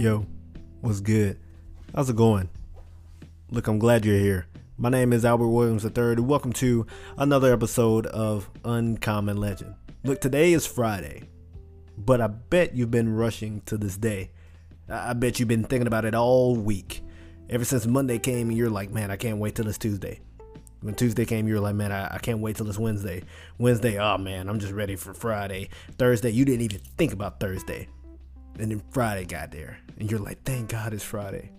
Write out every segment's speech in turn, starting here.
Yo, what's good? How's it going? Look, I'm glad you're here. My name is Albert Williams III, and welcome to another episode of Uncommon Legend. Look, today is Friday, but I bet you've been rushing to this day. I bet you've been thinking about it all week. Ever since Monday came, you're like, man, I can't wait till it's Tuesday. When Tuesday came, you were like, man, I, I can't wait till it's Wednesday. Wednesday, oh man, I'm just ready for Friday. Thursday, you didn't even think about Thursday. And then Friday got there, and you're like, thank God it's Friday.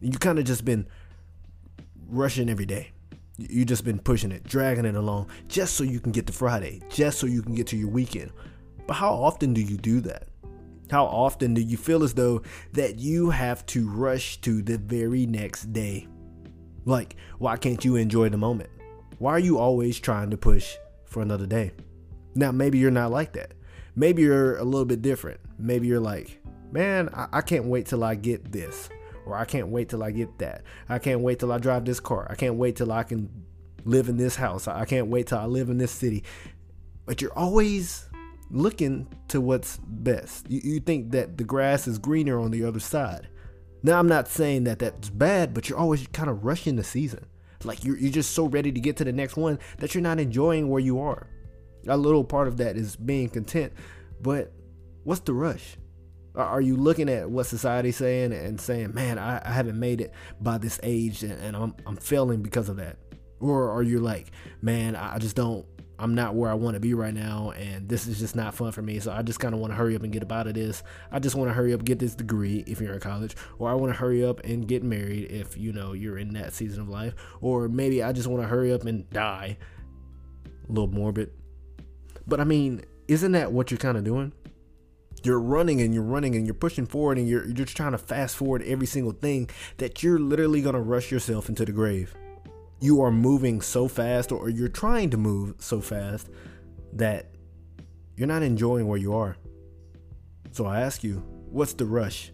And you kind of just been rushing every day. You just been pushing it, dragging it along, just so you can get to Friday, just so you can get to your weekend. But how often do you do that? How often do you feel as though that you have to rush to the very next day? Like, why can't you enjoy the moment? Why are you always trying to push for another day? Now, maybe you're not like that. Maybe you're a little bit different. Maybe you're like, man, I, I can't wait till I get this. Or I can't wait till I get that. I can't wait till I drive this car. I can't wait till I can live in this house. I can't wait till I live in this city. But you're always looking to what's best. You, you think that the grass is greener on the other side. Now, I'm not saying that that's bad, but you're always kind of rushing the season. Like you're, you're just so ready to get to the next one that you're not enjoying where you are. A little part of that is being content, but what's the rush? Are you looking at what society's saying and saying, man, I, I haven't made it by this age and, and I'm, I'm failing because of that? Or are you like, man, I just don't I'm not where I want to be right now, and this is just not fun for me. So I just kind of want to hurry up and get up out of this. I just want to hurry up, get this degree if you're in college, or I want to hurry up and get married if you know you're in that season of life, or maybe I just want to hurry up and die. A little morbid, but I mean, isn't that what you're kind of doing? You're running and you're running and you're pushing forward and you're, you're just trying to fast forward every single thing that you're literally gonna rush yourself into the grave you are moving so fast or you're trying to move so fast that you're not enjoying where you are. So I ask you, what's the rush?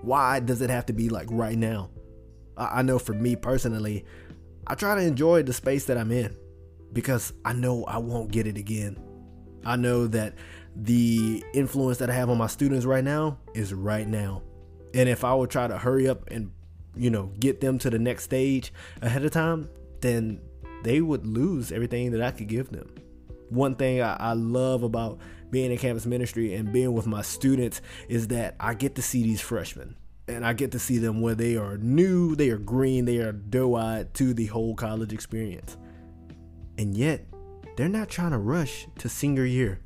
Why does it have to be like right now? I know for me personally, I try to enjoy the space that I'm in because I know I won't get it again. I know that the influence that I have on my students right now is right now. And if I would try to hurry up and, you know, get them to the next stage ahead of time, then they would lose everything that I could give them. One thing I, I, love about being in campus ministry and being with my students is that I get to see these freshmen and I get to see them where they are new, they are green, they are doe eyed to the whole college experience. And yet, they're not trying to rush to senior year.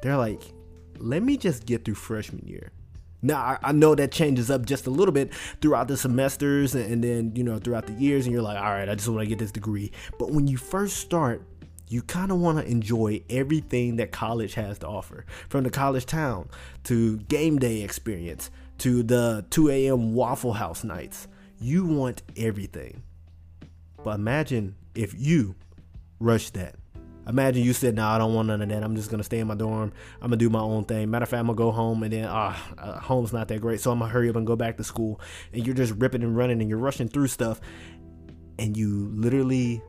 They're like, let me just get through freshman year. Now I, know that changes up just a little bit throughout the semesters and, then you know throughout the years, and you're like, all right, I just want to get this degree. But when you first start, you kind of want to enjoy everything that college has to offer, from the college town to game day experience to the 2 a.m. Waffle House nights. You want everything. But imagine if you rush that Imagine you said, "No, nah, I don't want none of that. I'm just gonna stay in my dorm. I'm gonna do my own thing. Matter of fact, I'm gonna go home and then ah, uh, home's not that great, so I'm gonna hurry up and go back to school." And you're just ripping and running and you're rushing through stuff, and you literally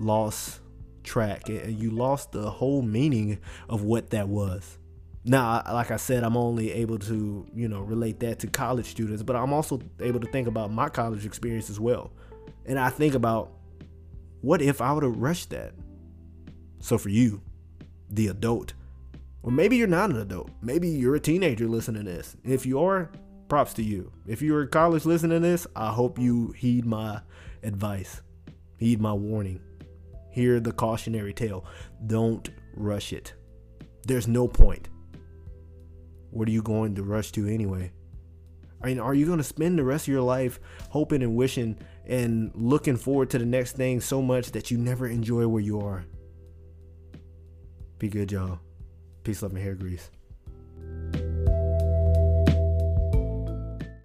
lost track and you lost the whole meaning of what that was. Now, like I said, I'm only able to, you know, relate that to college students, but I'm also able to think about my college experience as well. And I think about what if I would have rushed that? So for you, the adult, or maybe you're not an adult, maybe you're a teenager listening to this. If you are, props to you. If you're in college listening to this, I hope you heed my advice, heed my warning, hear the cautionary tale. Don't rush it. There's no point. What are you going to rush to anyway? I mean, are you going to spend the rest of your life hoping and wishing and looking forward to the next thing so much that you never enjoy where you are? Be good, y'all. Peace, love, and hair grease.